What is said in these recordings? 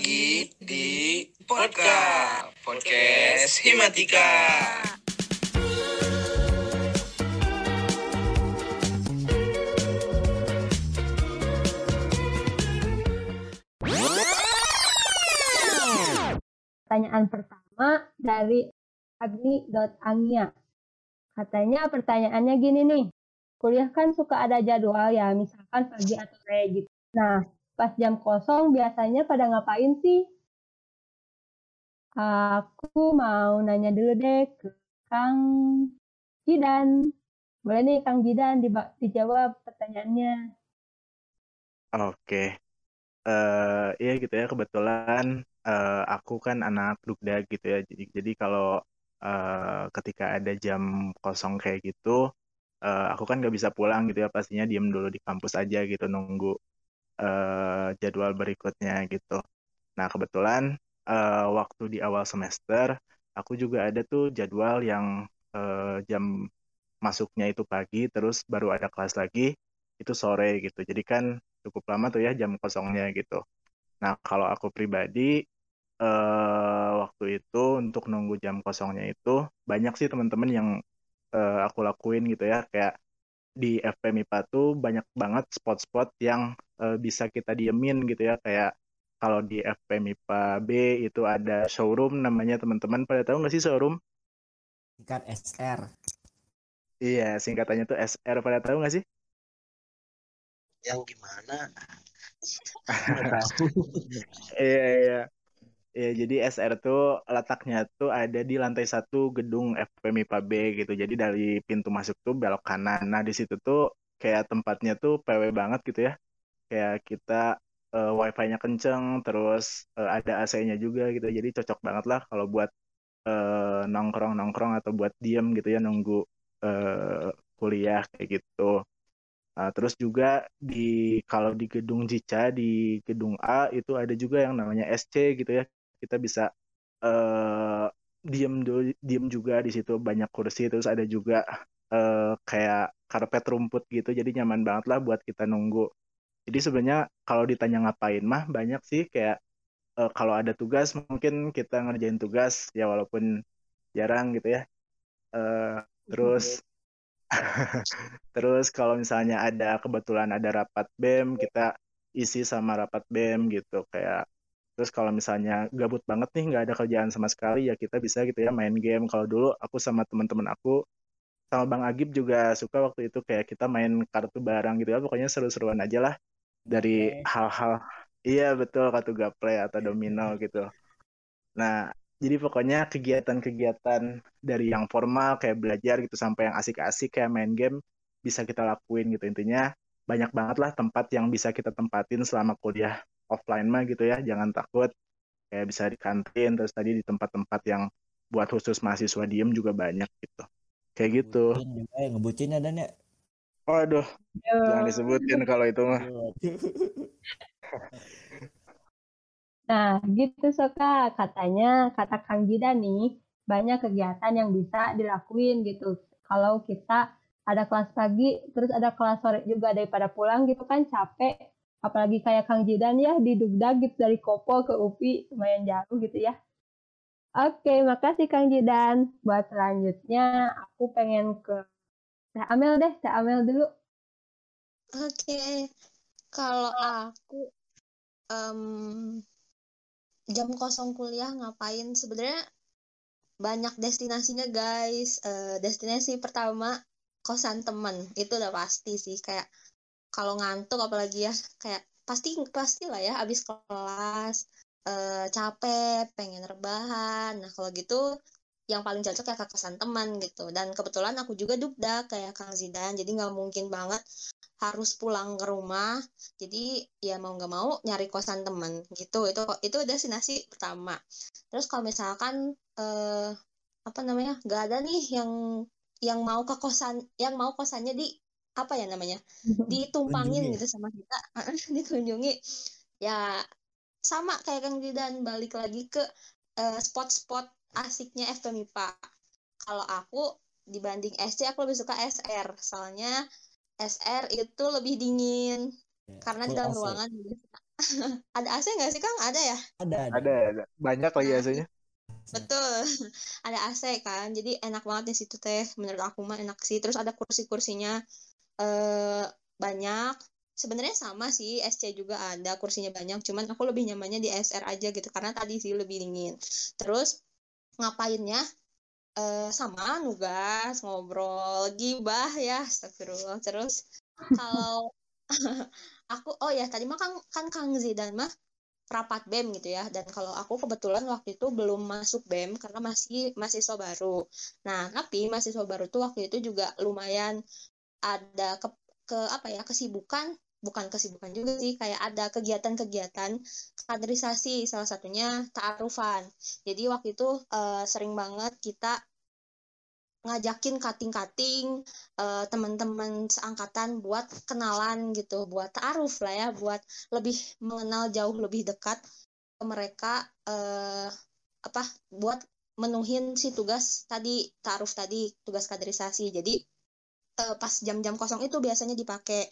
lagi di Podcast Podcast Himatika. Pertanyaan pertama dari Agni.Angnya. Katanya pertanyaannya gini nih. Kuliah kan suka ada jadwal ya, misalkan pagi atau sore gitu. Nah, pas jam kosong biasanya pada ngapain sih? Aku mau nanya dulu deh ke Kang Jidan. Boleh nih Kang Jidan dijawab pertanyaannya. Oke. Uh, iya gitu ya kebetulan uh, aku kan anak dugda gitu ya. Jadi jadi kalau uh, ketika ada jam kosong kayak gitu, uh, aku kan nggak bisa pulang gitu ya. Pastinya diem dulu di kampus aja gitu nunggu uh, jadwal berikutnya gitu. Nah kebetulan uh, waktu di awal semester aku juga ada tuh jadwal yang uh, jam masuknya itu pagi, terus baru ada kelas lagi itu sore gitu. Jadi kan cukup lama tuh ya jam kosongnya gitu. Nah kalau aku pribadi uh, waktu itu untuk nunggu jam kosongnya itu banyak sih teman-teman yang uh, aku lakuin gitu ya kayak di FPMIPA tuh banyak banget spot-spot yang uh, bisa kita diemin gitu ya kayak kalau di FPMIPA B itu ada showroom namanya teman-teman pada tahu nggak sih showroom? Singkat SR. Iya singkatannya tuh SR pada tahu nggak sih? Yang gimana? Iya iya Ya, jadi SR tuh letaknya tuh ada di lantai satu gedung FPMIPA B gitu. Jadi dari pintu masuk tuh belok kanan. Nah di situ tuh kayak tempatnya tuh PW banget gitu ya. Kayak kita uh, wifi-nya kenceng, terus uh, ada AC-nya juga gitu. Jadi cocok banget lah kalau buat uh, nongkrong-nongkrong atau buat diem gitu ya nunggu uh, kuliah kayak gitu. Uh, terus juga di kalau di gedung Jica di gedung A itu ada juga yang namanya SC gitu ya kita bisa uh, diem dulu diem juga di situ banyak kursi terus ada juga uh, kayak karpet rumput gitu jadi nyaman banget lah buat kita nunggu. Jadi sebenarnya kalau ditanya ngapain mah banyak sih kayak uh, kalau ada tugas mungkin kita ngerjain tugas ya walaupun jarang gitu ya. Uh, terus terus kalau misalnya ada kebetulan ada rapat BEM kita isi sama rapat BEM gitu kayak Terus kalau misalnya gabut banget nih, nggak ada kerjaan sama sekali, ya kita bisa gitu ya main game. Kalau dulu aku sama teman-teman aku, sama Bang Agib juga suka waktu itu kayak kita main kartu barang gitu ya. Pokoknya seru-seruan aja lah. Dari hal-hal, iya betul, kartu gaple atau domino gitu. Nah, jadi pokoknya kegiatan-kegiatan dari yang formal kayak belajar gitu sampai yang asik-asik kayak main game bisa kita lakuin gitu intinya banyak banget lah tempat yang bisa kita tempatin selama kuliah offline mah gitu ya jangan takut kayak bisa di kantin terus tadi di tempat-tempat yang buat khusus mahasiswa diem juga banyak gitu kayak gitu eh ngebucin ada nek Waduh, Yo. jangan disebutin kalau itu mah. Nah, gitu Soka. Katanya, kata Kang Jida nih, banyak kegiatan yang bisa dilakuin gitu. Kalau kita ada kelas pagi, terus ada kelas sore juga daripada pulang gitu kan capek apalagi kayak Kang Jidan ya di Dugdag gitu dari Kopo ke UPI lumayan jauh gitu ya. Oke, makasih Kang Jidan. Buat selanjutnya aku pengen ke Teh Amel deh, Teh Amel dulu. Oke, kalau aku um, jam kosong kuliah ngapain? Sebenarnya banyak destinasinya guys. Uh, destinasi pertama kosan temen itu udah pasti sih kayak kalau ngantuk apalagi ya kayak pasti pasti lah ya abis kelas uh, capek pengen rebahan. Nah kalau gitu yang paling cocok ya ke kosan teman gitu. Dan kebetulan aku juga dubda kayak Kang Zidan. Jadi nggak mungkin banget harus pulang ke rumah. Jadi ya mau nggak mau nyari kosan teman gitu. Itu itu destinasi pertama. Terus kalau misalkan eh, apa namanya nggak ada nih yang yang mau ke kosan yang mau kosannya di apa ya namanya ditumpangin gitu sama kita dikunjungi ya sama kayak Kang Didan balik lagi ke uh, spot-spot asiknya FPMIPA kalau aku dibanding SC aku lebih suka SR soalnya SR itu lebih dingin ya, karena di dalam AC. ruangan ada AC nggak sih Kang? Ada ya? Ada, ada. Ada, ada. Banyak lagi aslinya. Betul. Ada AC kan. Jadi enak banget di situ teh. Menurut aku mah enak sih. Terus ada kursi-kursinya eh banyak. Sebenarnya sama sih, SC juga ada kursinya banyak. Cuman aku lebih nyamannya di SR aja gitu karena tadi sih lebih dingin. Terus ngapainnya? eh sama nugas, ngobrol, gibah ya, astagfirullah. Terus kalau aku oh ya tadi mah kan kan Kang Zidan mah rapat BEM gitu ya dan kalau aku kebetulan waktu itu belum masuk BEM karena masih mahasiswa baru. Nah, tapi mahasiswa baru tuh waktu itu juga lumayan ada ke, ke apa ya kesibukan bukan kesibukan juga sih kayak ada kegiatan-kegiatan kaderisasi salah satunya ta'arufan. Jadi waktu itu eh, sering banget kita ngajakin kating-kating eh, teman-teman seangkatan buat kenalan gitu, buat ta'aruf lah ya, buat lebih mengenal jauh lebih dekat ke mereka eh, apa buat menuhin si tugas tadi ta'aruf tadi tugas kaderisasi. Jadi eh, pas jam-jam kosong itu biasanya dipakai.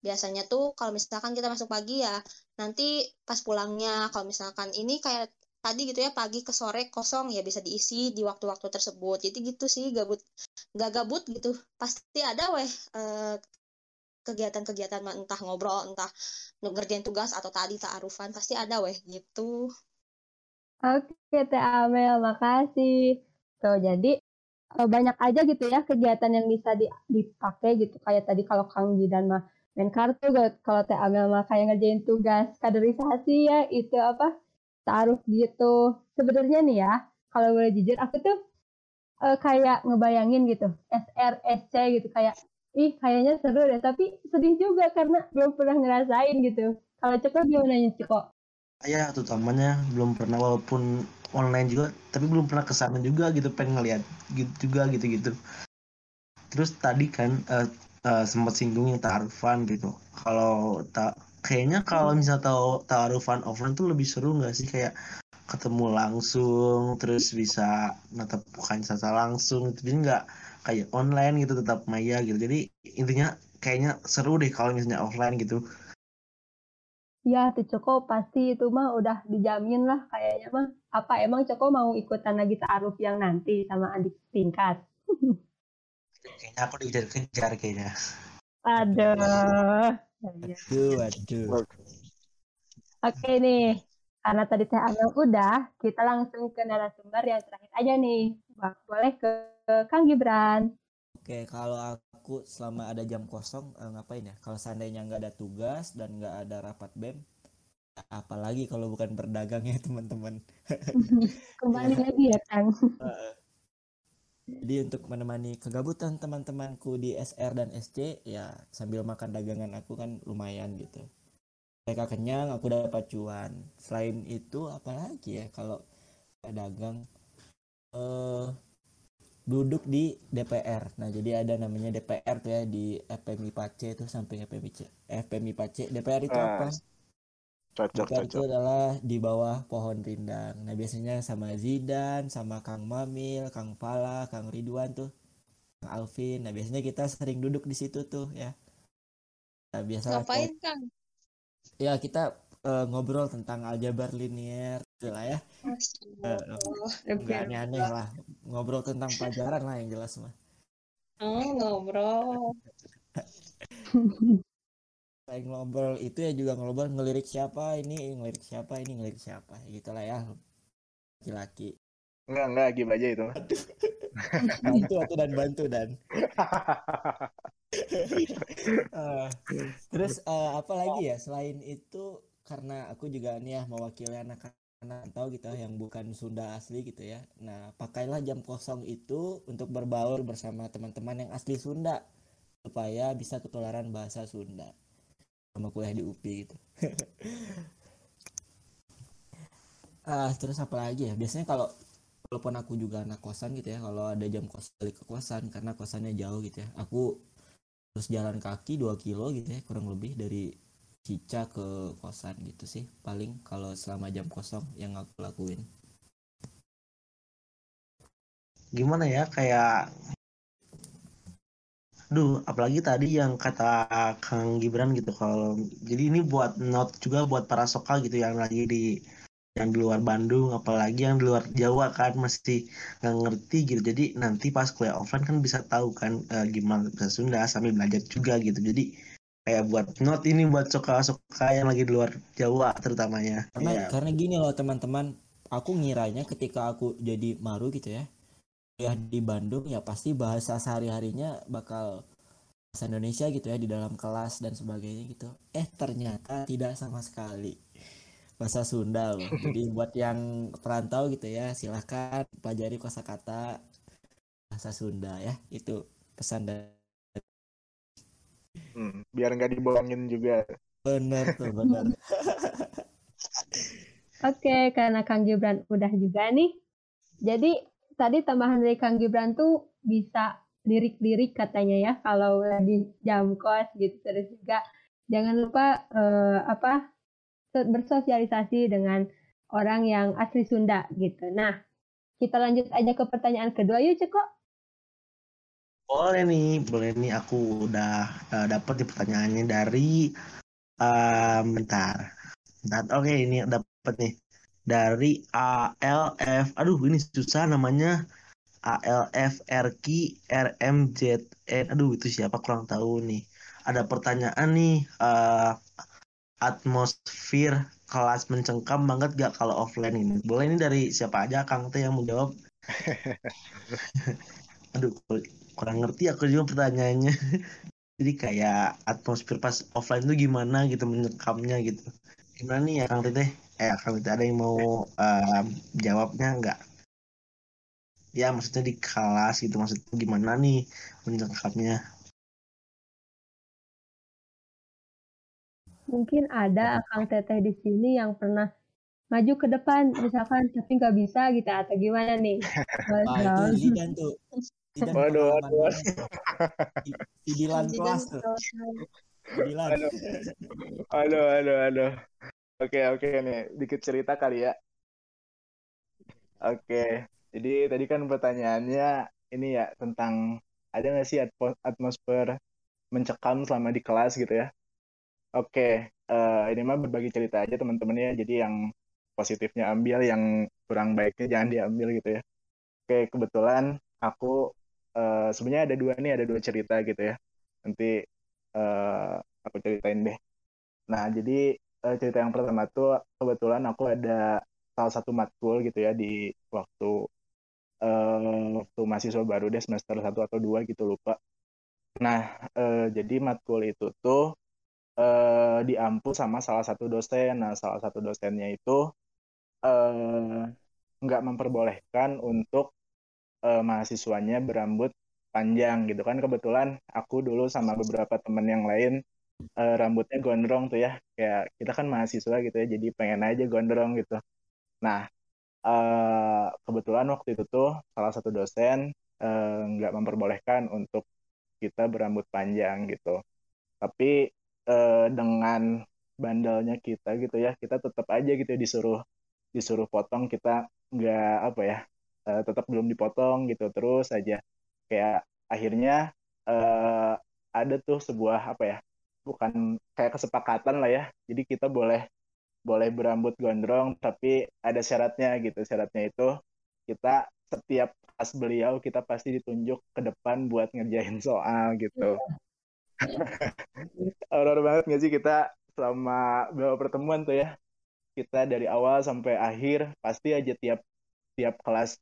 Biasanya tuh kalau misalkan kita masuk pagi ya nanti pas pulangnya kalau misalkan ini kayak tadi gitu ya pagi ke sore kosong ya bisa diisi di waktu-waktu tersebut. Jadi gitu sih gabut gak gabut gitu pasti ada weh eh, kegiatan-kegiatan entah ngobrol entah ngerjain tugas atau tadi ta'arufan pasti ada weh gitu. Oke, Teh Amel, makasih. Tuh, jadi banyak aja gitu ya kegiatan yang bisa di- dipakai gitu. Kayak tadi kalau Kang Jidan mah main kartu, kalau Teh Amel mah kayak ngerjain tugas kaderisasi ya, itu apa, taruh gitu. Sebenarnya nih ya, kalau boleh jujur, aku tuh eh, kayak ngebayangin gitu, SR, SC gitu, kayak, ih kayaknya seru deh, tapi sedih juga karena belum pernah ngerasain gitu. Kalau Ceko gimana nih, Ceko? Saya terutamanya belum pernah walaupun online juga tapi belum pernah ke sana juga gitu pengen ngeliat gitu juga gitu gitu terus tadi kan eh, eh, sempat singgung yang ta'arufan gitu. Kalau tak kayaknya kalau misal tahu ta'arufan offline tuh lebih seru nggak sih? Kayak ketemu langsung terus bisa natap mukanya secara langsung jadi nggak kayak online gitu tetap maya gitu. Jadi intinya kayaknya seru deh kalau misalnya offline gitu Ya, tuh Coko pasti itu mah udah dijamin lah kayaknya mah. Apa emang Coko mau ikutan lagi ta'aruf yang nanti sama adik tingkat? kayaknya aku dikejar-kejar kayaknya Aduh. Waduh, waduh. Oke nih, karena tadi Teh Amel udah, kita langsung ke narasumber yang terakhir aja nih. Boleh ke, ke Kang Gibran. Oke, kalau aku selama ada jam kosong eh, ngapain ya? Kalau seandainya nggak ada tugas dan nggak ada rapat BEM, apalagi kalau bukan berdagang ya teman-teman. Kembali lagi ya, Kang. Jadi untuk menemani kegabutan teman-temanku di SR dan SC, ya sambil makan dagangan aku kan lumayan gitu. Mereka kenyang, aku dapat cuan. Selain itu, apalagi ya kalau dagang, eh duduk di DPR. Nah, jadi ada namanya DPR tuh ya di FPMI Pace tuh sampai FPMI FPMI Pace. DPR itu Ah, apa? Cocok, DPR itu cocok. adalah di bawah pohon rindang. Nah, biasanya sama Zidan, sama Kang Mamil, Kang Pala, Kang Ridwan tuh, Kang Alvin. Nah, biasanya kita sering duduk di situ tuh ya. Nah, biasalah Ngapain Kang? ya kita eh, ngobrol tentang aljabar linier gitu lah ya. Nggak aneh-aneh lah. Ngobrol tentang pelajaran lah yang jelas mah. Oh, ngobrol. Selain ngobrol itu ya juga ngobrol ngelirik siapa ini, ngelirik siapa ini, ngelirik siapa. Gitu lah ya. Laki-laki. Enggak, enggak, gib aja itu. mah. Bantu atau dan bantu dan. Eh, terus eh, apa lagi ya selain itu karena aku juga nih ya mewakili anak-anak tahu gitu ya, yang bukan Sunda asli gitu ya. Nah, pakailah jam kosong itu untuk berbaur bersama teman-teman yang asli Sunda supaya bisa ketularan bahasa Sunda sama kuliah di UPI gitu. Ah, terus apa lagi ya? Biasanya kalau walaupun aku juga anak kosan gitu ya, kalau ada jam kos balik ke kosan karena kosannya jauh gitu ya. Aku terus jalan kaki 2 kilo gitu ya kurang lebih dari Cica ke kosan gitu sih. Paling kalau selama jam kosong yang aku lakuin. Gimana ya kayak Duh, apalagi tadi yang kata Kang Gibran gitu kalau jadi ini buat note juga buat para soka gitu yang lagi di yang di luar Bandung apalagi yang di luar Jawa kan mesti nggak ngerti gitu. Jadi nanti pas kuliah offline kan bisa tahu kan uh, gimana bahasa Sunda sambil belajar juga gitu. Jadi kayak buat note ini buat soka-soka yang lagi di luar Jawa terutamanya karena ya. karena gini loh teman-teman aku ngiranya ketika aku jadi maru gitu ya kuliah di Bandung ya pasti bahasa sehari-harinya bakal bahasa Indonesia gitu ya di dalam kelas dan sebagainya gitu. Eh ternyata tidak sama sekali bahasa Sunda loh. Jadi buat yang perantau gitu ya silahkan pelajari kosakata bahasa Sunda ya. Itu pesan dari Hmm, biar nggak dibohongin juga. bener tuh bener. Oke, karena Kang Gibran udah juga nih. Jadi tadi tambahan dari Kang Gibran tuh bisa lirik-lirik katanya ya kalau lagi jam kos gitu terus juga jangan lupa eh, apa bersosialisasi dengan orang yang asli Sunda gitu. Nah, kita lanjut aja ke pertanyaan kedua yuk Ceko. Boleh nih, boleh nih aku udah uh, dapat di pertanyaannya dari uh, bentar. Bentar. Oke, ini dapat nih dari ALF. Aduh, ini susah namanya. ALF RQ RMZN. Aduh, itu siapa kurang tahu nih. Ada pertanyaan nih uh, atmosfer kelas mencengkam banget gak kalau offline ini? Boleh ini dari siapa aja Kang Teh yang mau jawab? Aduh, kurang ngerti aku juga pertanyaannya. Jadi kayak atmosfer pas offline itu gimana gitu menyekamnya gitu. Gimana nih ya Kang Teh? Eh, Kang Teh ada yang mau uh, jawabnya nggak? Ya maksudnya di kelas gitu maksudnya gimana nih menyekapnya? Mungkin ada Kang Teteh di sini yang pernah maju ke depan misalkan tapi nggak bisa gitu atau gimana nih? Wah, itu tuh. Zidan Waduh, pengalaman waduh. banget tuh. Di, di Dilan kelas tuh. Di Dilan. Aduh. Aduh, aduh, aduh. Oke, oke nih, dikit cerita kali ya. Oke, jadi tadi kan pertanyaannya ini ya tentang ada nggak sih atmo- atmosfer mencekam selama di kelas gitu ya? Oke, eh, ini mah berbagi cerita aja teman-teman ya. Jadi yang positifnya ambil, yang kurang baiknya jangan diambil gitu ya. Oke, kebetulan aku eh, sebenarnya ada dua nih, ada dua cerita gitu ya. Nanti eh, aku ceritain deh. Nah, jadi eh, cerita yang pertama tuh kebetulan aku ada salah satu matkul gitu ya di waktu eh, waktu mahasiswa baru deh semester 1 atau 2 gitu lupa. Nah, eh, jadi matkul itu tuh eh, diampu sama salah satu dosen. Nah, salah satu dosennya itu eh, nggak memperbolehkan untuk eh, mahasiswanya berambut panjang gitu kan. Kebetulan aku dulu sama beberapa teman yang lain eh, rambutnya gondrong tuh ya. Kayak kita kan mahasiswa gitu ya, jadi pengen aja gondrong gitu. Nah, eh, kebetulan waktu itu tuh salah satu dosen nggak memperbolehkan untuk kita berambut panjang gitu. Tapi eh, dengan bandelnya kita gitu ya, kita tetap aja gitu ya disuruh disuruh potong kita nggak apa ya, eh, tetap belum dipotong gitu. Terus aja. Kayak akhirnya eh, ada tuh sebuah apa ya, bukan kayak kesepakatan lah ya. Jadi kita boleh boleh berambut gondrong tapi ada syaratnya gitu. Syaratnya itu kita setiap pas beliau kita pasti ditunjuk ke depan buat ngerjain soal gitu. Horor banget nggak sih kita selama beberapa pertemuan tuh ya. Kita dari awal sampai akhir pasti aja tiap tiap kelas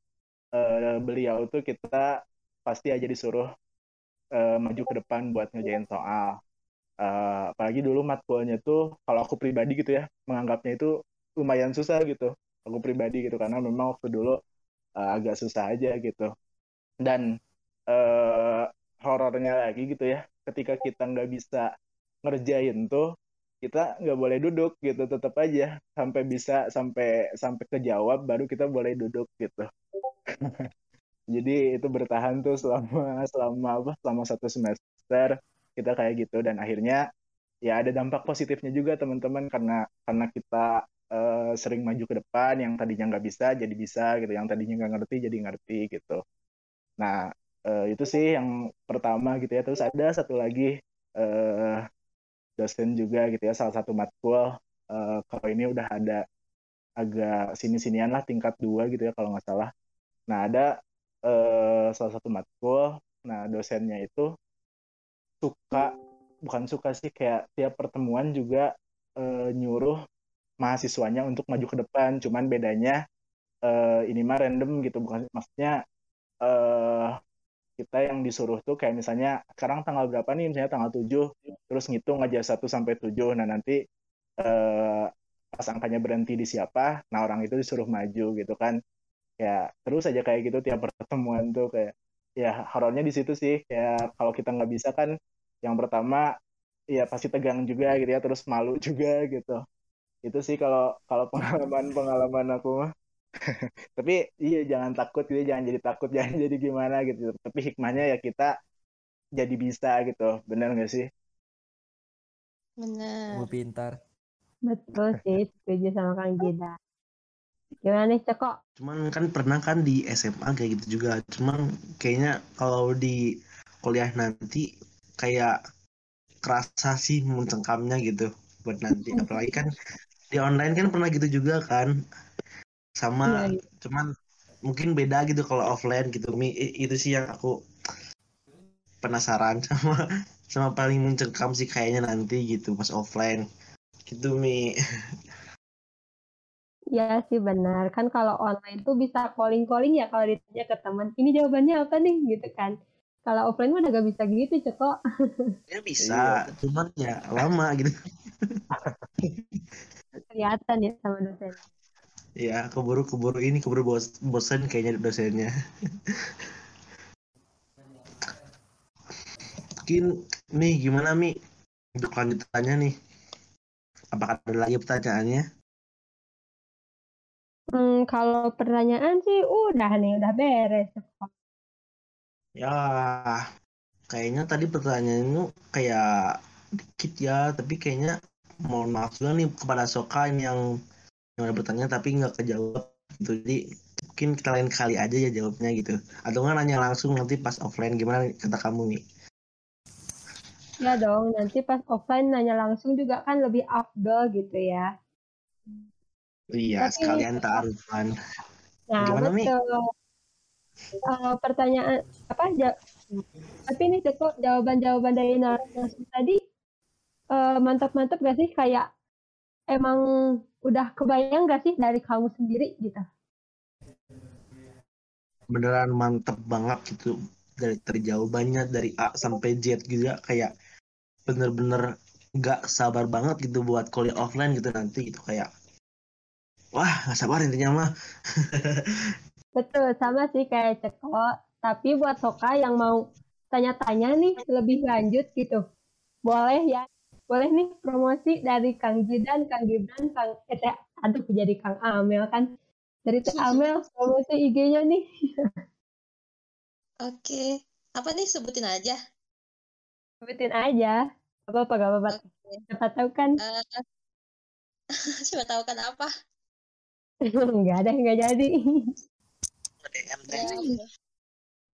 eh, beliau tuh kita pasti aja disuruh eh, maju ke depan buat ngerjain soal. Eh, apalagi dulu matkulnya tuh kalau aku pribadi gitu ya menganggapnya itu lumayan susah gitu. Aku pribadi gitu karena memang waktu dulu eh, agak susah aja gitu. Dan eh, horornya lagi gitu ya ketika kita nggak bisa ngerjain tuh kita nggak boleh duduk gitu tetap aja. Sampai bisa sampai sampai kejawab baru kita boleh duduk gitu jadi itu bertahan tuh selama selama apa selama satu semester kita kayak gitu dan akhirnya ya ada dampak positifnya juga teman-teman karena karena kita eh, sering maju ke depan yang tadinya nggak bisa jadi bisa gitu yang tadinya nggak ngerti jadi ngerti gitu nah Eh, itu sih yang pertama gitu ya. Terus ada satu lagi eh, dosen juga gitu ya, salah satu matkul. Eh, kalau ini udah ada agak sini-sinian lah tingkat dua gitu ya kalau nggak salah. Nah ada eh, salah satu matkul. Nah dosennya itu suka bukan suka sih kayak tiap pertemuan juga eh, nyuruh mahasiswanya untuk maju ke depan. Cuman bedanya eh, ini mah random gitu bukan maksudnya eh kita yang disuruh tuh kayak misalnya sekarang tanggal berapa nih misalnya tanggal 7 terus ngitung aja 1 sampai 7 nah nanti eh, pas angkanya berhenti di siapa nah orang itu disuruh maju gitu kan ya terus aja kayak gitu tiap pertemuan tuh kayak ya horornya di situ sih kayak kalau kita nggak bisa kan yang pertama ya pasti tegang juga gitu ya terus malu juga gitu itu sih kalau kalau pengalaman pengalaman aku mah tapi iya jangan takut gitu jangan jadi takut jangan jadi gimana gitu tapi hikmahnya ya kita jadi bisa gitu benar nggak sih Bener. Kamu pintar. Betul sih, setuju sama Kang Jeda. Gimana nih, Ceko? Cuman kan pernah kan di SMA kayak gitu juga. Cuman kayaknya kalau di kuliah nanti kayak kerasa sih mencengkamnya gitu buat nanti. Apalagi kan di online kan pernah gitu juga kan. Sama Iya, iya. cuman mungkin beda gitu kalau offline gitu. Mi itu sih yang aku penasaran sama sama paling mencengkam sih kayaknya nanti gitu pas offline. Gitu Mi. Iya sih benar. Kan kalau online tuh bisa calling-calling ya kalau ditanya ke teman. Ini jawabannya apa nih gitu kan. Kalau offline mah udah gak bisa gitu, Ceko. Ya bisa, cuman ya lama gitu. Kelihatan ya sama dosen. Ya, keburu keburu ini keburu bos bosan kayaknya dosennya. Mungkin nih gimana Mi untuk lanjutannya nih? Apakah ada lagi pertanyaannya? Hmm, kalau pertanyaan sih udah nih, udah beres. Ya, kayaknya tadi pertanyaannya kayak dikit ya, tapi kayaknya mohon maaf juga nih kepada Soka ini yang yang udah bertanya tapi nggak kejawab gitu. Jadi mungkin kita lain kali aja ya jawabnya gitu. Atau nggak nanya langsung nanti pas offline gimana kata kamu nih? Ya dong, nanti pas offline nanya langsung juga kan lebih afdol gitu ya. Iya, Tapi- sekalian taarufan. Nah, Gimana, Mi? betul. Eh, pertanyaan apa ja- tapi ini Ceko jawaban-jawaban dari narasumber tadi eh, mantap-mantap gak sih kayak emang udah kebayang gak sih dari kamu sendiri gitu? Beneran mantep banget gitu dari dari jawabannya dari A sampai Z juga kayak bener-bener nggak sabar banget gitu buat kuliah offline gitu nanti gitu kayak wah nggak sabar intinya mah Betul, sama sih kayak Ceko. Tapi buat Soka yang mau tanya-tanya nih lebih lanjut gitu, boleh ya, boleh nih promosi dari Kang Jidan, Kang Gibran, Kang eh, teh, aduh jadi Kang Amel kan. Dari Teh Amel promosi IG-nya nih. Oke. Apa nih sebutin aja? Sebutin aja. Gak apa-apa, gak apa-apa. Oke. Siapa tahu kan Eh, siapa tahu kan apa? nggak ada yang nggak jadi. DM.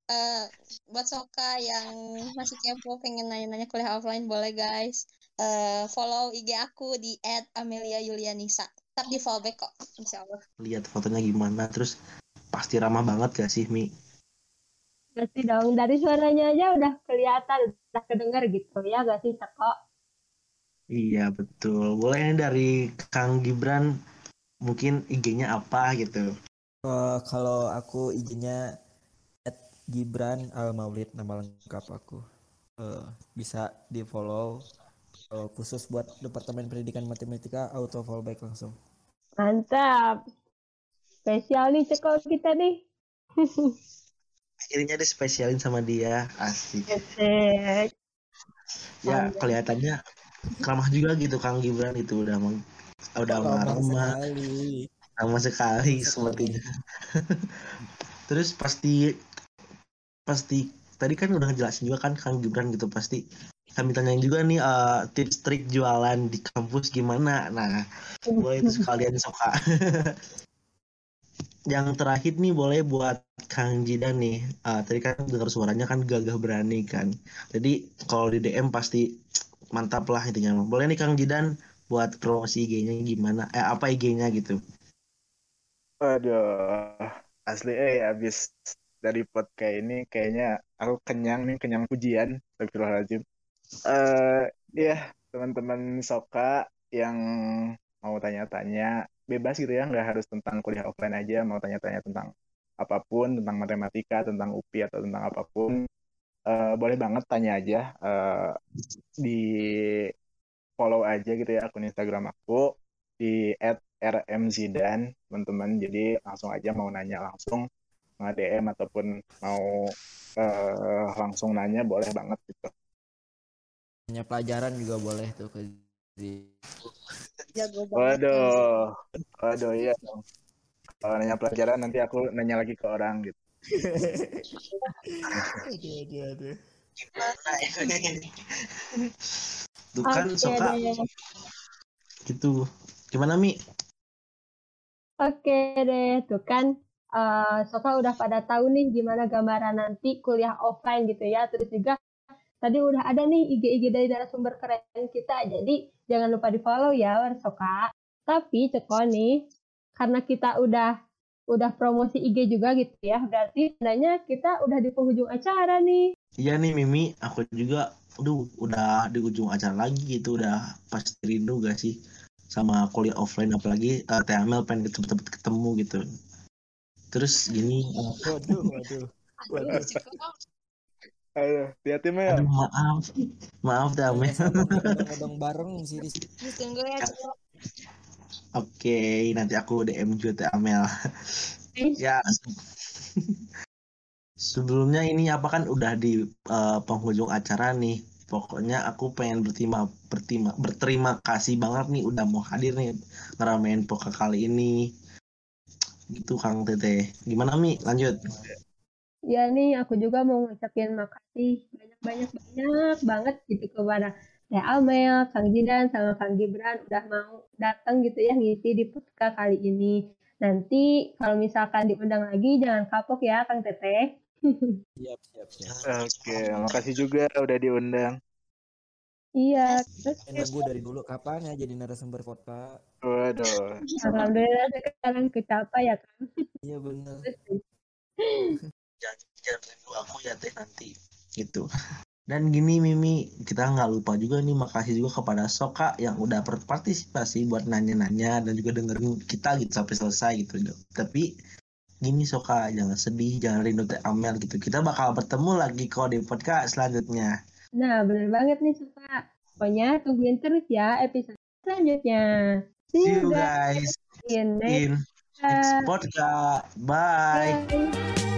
Eh, buat Soka yang masih kepo pengen nanya-nanya kuliah offline boleh guys. Eh, follow IG aku di @amelia_yulianisa. Tetap di follow back kok, insya Allah. lihat fotonya gimana terus pasti ramah banget gak sih Mi Pasti dong, dari suaranya aja udah kelihatan, udah kedenger gitu ya gak sih Ceko? iya betul boleh dari Kang Gibran mungkin IG-nya apa gitu Eh, kalau aku izinnya at Gibran Al Maulid nama lengkap aku. Eh, bisa di follow Eh, khusus buat Departemen Pendidikan Matematika auto follow back langsung. Mantap. Spesial nih Ceko kita nih. akhirnya dispesialin sama dia asik Asik. ya kelihatannya ramah juga gitu Kang Gibran itu udah meng, udah Lama sekali. ramah sekali sepertinya terus pasti pasti tadi kan udah ngejelasin juga kan Kang Gibran gitu pasti kami tanyain juga nih eh, tips trik jualan di kampus gimana nah boleh itu sekalian soka yang terakhir nih boleh buat Kang Jidan nih. Ah, tadi kan dengar suaranya kan gagah berani kan. Jadi kalau di DM pasti mantap lah intinya. Boleh nih Kang Jidan buat promosi IG-nya gimana? Eh apa IG-nya gitu? Aduh, asli eh abis dari podcast ini kayaknya aku kenyang nih, kenyang pujian. Eh ya, teman-teman Soka yang mau tanya-tanya bebas gitu ya, nggak harus tentang kuliah offline aja, mau tanya-tanya tentang apa pun, tentang matematika, tentang UPI atau tentang apa pun, eh, boleh banget tanya aja eh, di follow aja gitu ya akun Instagram aku di @rmzidan teman-teman. Jadi langsung aja mau nanya langsung nge DM ataupun mau eh, langsung nanya boleh banget gitu. Hanya pelajaran juga boleh tuh ke di Jago banget. Waduh, waduh iya dong. Kalau nanya pelajaran nanti aku nanya lagi ke orang gitu. aduh, aduh, aduh. Gimana ya? Tuh kan Oke Soka deh. gitu. Gimana Mi? Oke deh, tuh kan eh Soka udah pada tahu nih gimana gambaran nanti kuliah offline gitu ya. Terus juga tadi udah ada nih IG-IG dari narasumber keren kita. Jadi jangan lupa di follow ya Soka. Tapi Ceko nih, karena kita udah udah promosi IG juga gitu ya, berarti tandanya kita udah di penghujung acara nih. Iya nih Mimi, aku juga aduh udah di ujung acara lagi gitu udah pasti rindu gak sih sama kuliah offline apalagi uh, TML pengen cepet-cepet ketemu gitu. Terus gini, eh, Waduh, waduh. Aduh, hati-hati Mel. aduh maaf, maaf dah Mel. Ngodong bareng sih di sini. Ditunggu ya. Oke, nanti aku DM juga TML. ya, sebelumnya ini apa kan udah di eh, penghujung acara nih. Pokoknya aku pengen berterima, berterima, berterima kasih banget nih udah mau hadir nih ngeramein poka kali ini. Gitu Kang Tete. Gimana Mi? Lanjut. Ya nih, aku juga mau ngucapin makasih banyak-banyak-banyak banget gitu kepada Teh Amel, Kang Jidan, sama Kang Gibran udah mau datang gitu ya ngisi di podcast kali ini. Nanti kalau misalkan diundang lagi jangan kapok ya Kang Teteh. Siap, siap, siap. Oke, makasih juga udah diundang. Iya, terus Eh, nunggu dari dulu kapan ya jadi narasumber podcast? Waduh. alhamdulillah sekarang kecapai ya Kang. Iya bener. Jangan, jangan rindu aku ya Teh nanti. Gitu. Dan gini Mimi, kita nggak lupa juga nih makasih juga kepada Soka yang udah berpartisipasi buat nanya-nanya dan juga dengerin kita gitu sampai selesai gitu. Tapi gini Soka, jangan sedih, jangan rindu Teh Amel gitu. Kita bakal bertemu lagi kok di podcast selanjutnya. Nah, bener banget nih Suka. Pokoknya tungguin terus ya episode selanjutnya. See you guys in next in next podcast. Bye. Bye.